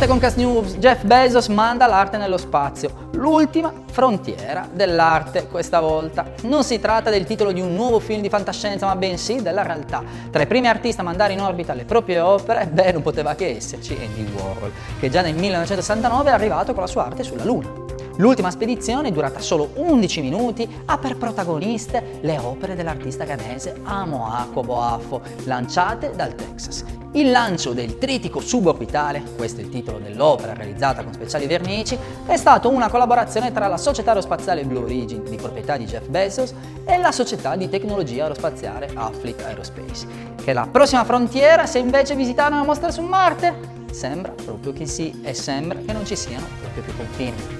Tornate con Cast News, Jeff Bezos manda l'arte nello spazio, l'ultima frontiera dell'arte questa volta. Non si tratta del titolo di un nuovo film di fantascienza, ma bensì della realtà. Tra i primi artisti a mandare in orbita le proprie opere, beh, non poteva che esserci Andy Warhol, che già nel 1969 è arrivato con la sua arte sulla Luna. L'ultima spedizione, durata solo 11 minuti, ha per protagoniste le opere dell'artista ghanese Amo Akko Boafo, lanciate dal Texas. Il lancio del tritico suborbitale, questo è il titolo dell'opera realizzata con speciali vernici, è stato una collaborazione tra la società aerospaziale Blue Origin, di proprietà di Jeff Bezos, e la società di tecnologia aerospaziale Affleck Aerospace. Che la prossima frontiera se invece visitare una mostra su Marte? Sembra proprio che sì, e sembra che non ci siano proprio più confini.